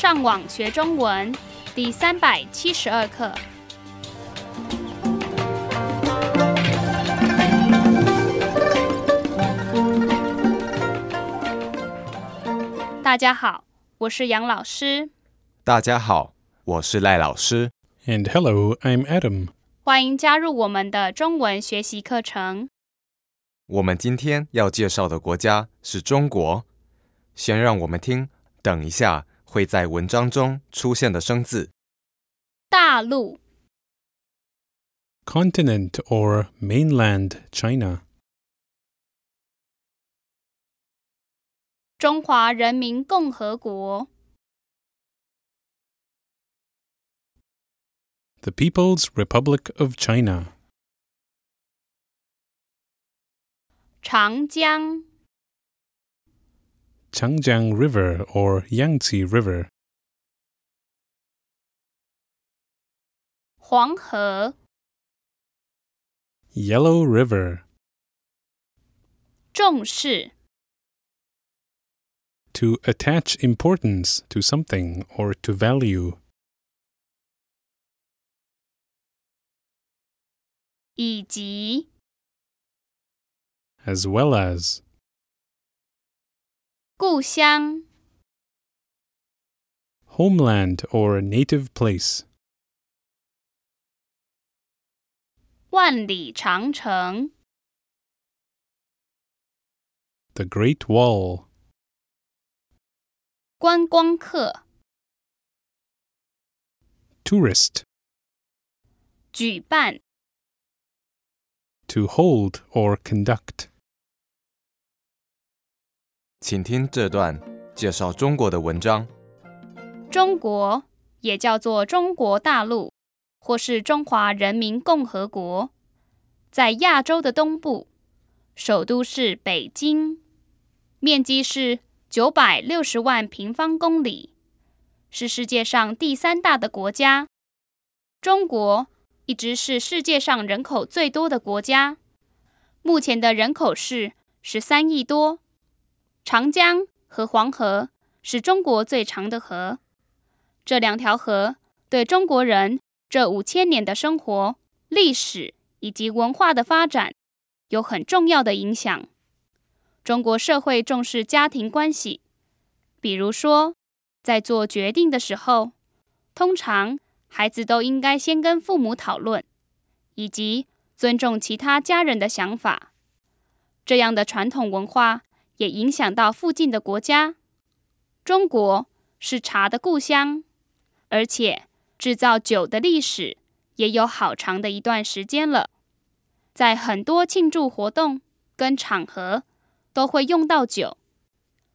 上网学中文第三百七十二课。大家好，我是杨老师，大家好，我是赖老师。And hello, I'm Adam. 欢迎加入我们的中文学习课程。我们今天要介绍的国家是中国。先让我们听，等一下会在文章中出现的生字。大陆、 Continent or mainland China. 中华人民共和国、 The People's Republic of China. 长江、 Changjiang River or Yangtze River. 黄河、 Yellow River. 重视、 To attach importance to something or to value. 以及 As well as. 故乡、 Homeland or native place. 万里长城、 The Great Wall. 观光客、 Tourist. 举办、 To hold or conduct. 请听这段介绍中国的文章。中国也叫做中国大陆，或是中华人民共和国，在亚洲的东部，首都是北京，面积是九百六十万平方公里，是世界上第三大的国家。中国一直是世界上人口最多的国家，目前的人口是十三亿多。长江和黄河是中国最长的河。这两条河对中国人这五千年的生活、历史以及文化的发展有很重要的影响。中国社会重视家庭关系，比如说，在做决定的时候，通常孩子都应该先跟父母讨论，以及尊重其他家人的想法。这样的传统文化也影响到附近的国家。中国是茶的故乡。而且制造酒的历史也有好长的一段时间了，在很多庆祝活动跟场合都会用到酒。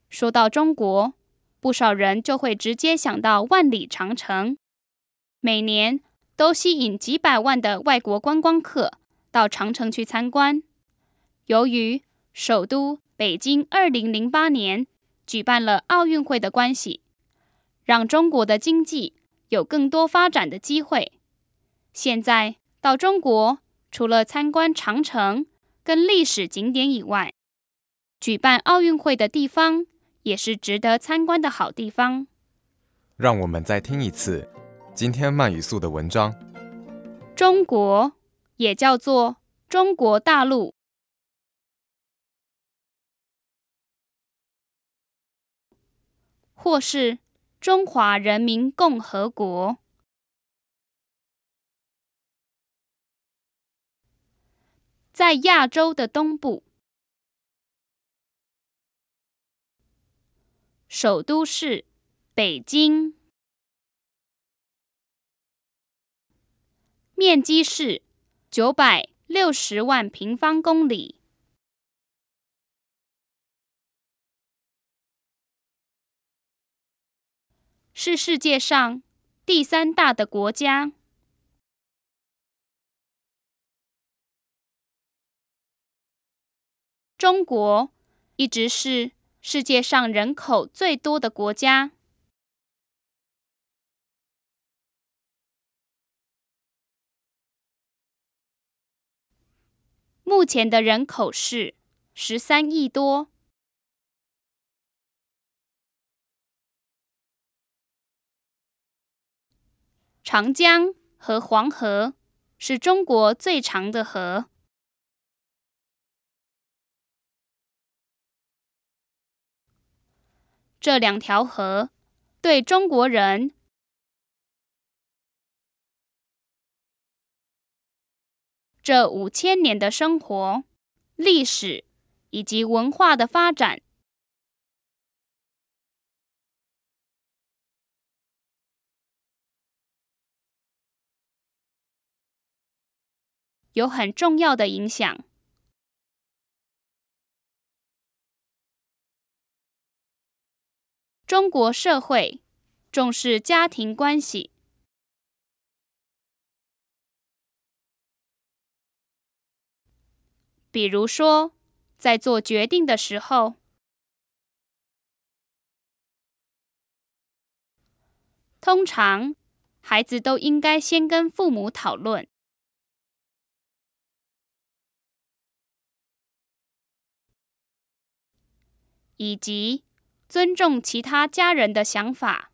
说到中国，不少人就会直接想到万里长城，每年都吸引几百万的外国观光客到长城去参观。由于首都北京二零零八年举办了奥运会的关系，让中国的经济有更多发展的机会。现在到中国，除了参观长城跟历史景点以外，举办奥运会的地方也是值得参观的好地方。让我们再听一次今天慢语速的文章。中国也叫做中国大陆，或是中华人民共和国。在亚洲的东部，首都是北京，面积是九百六十万平方公里。是世界上第三大的国家。中国一直是世界上人口最多的国家。目前的人口是十三亿多。长江和黄河是中国最长的河。这两条河对中国人这五千年的生活、历史以及文化的发展有很重要的影响。中国社会重视家庭关系，比如说，在做决定的时候，通常孩子都应该先跟父母讨论，以及。尊重其他家人的想法，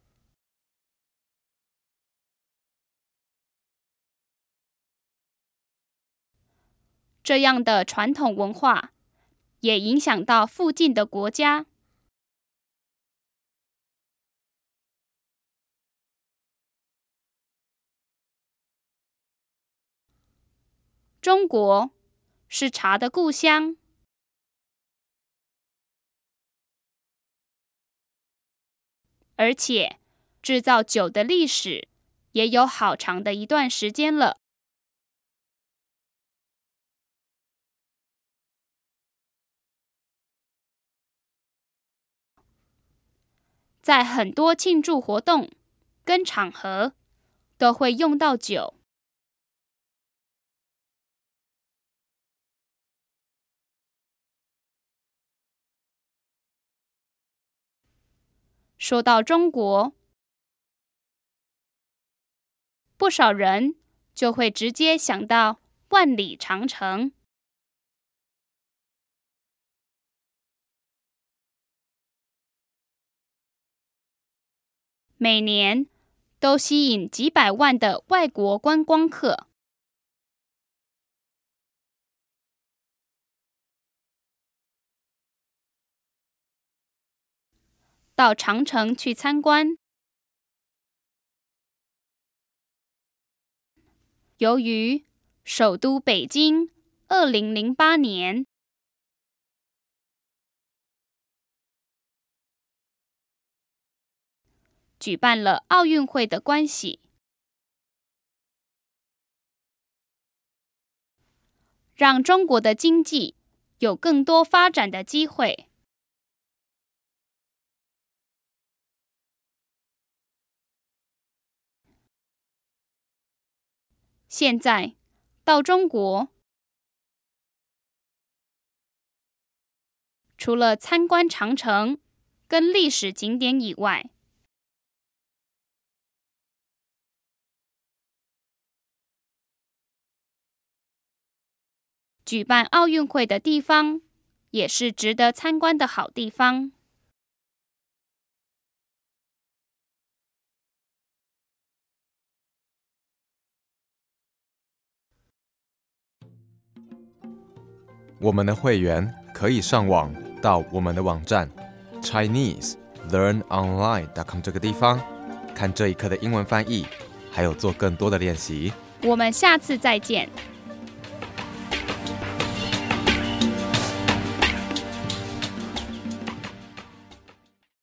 这样的传统文化也影响到附近的国家。中国是茶的故乡。而且，制造酒的历史也有好长的一段时间了。在很多庆祝活动跟场合，都会用到酒。说到中国，不少人就会直接想到万里长城。每年都吸引几百万的外国观光客。到长城去参观。由于首都北京二零零八年举办了奥运会的关系，让中国的经济有更多发展的机会。现在到中国，除了参观长城跟历史景点以外，举办奥运会的地方也是值得参观的好地方。我们的会员可以上网到我们的网站 Chinese Learn Online. dot com 这个地方，看这一课的英文翻译，还有做更多的练习。我们下次再见。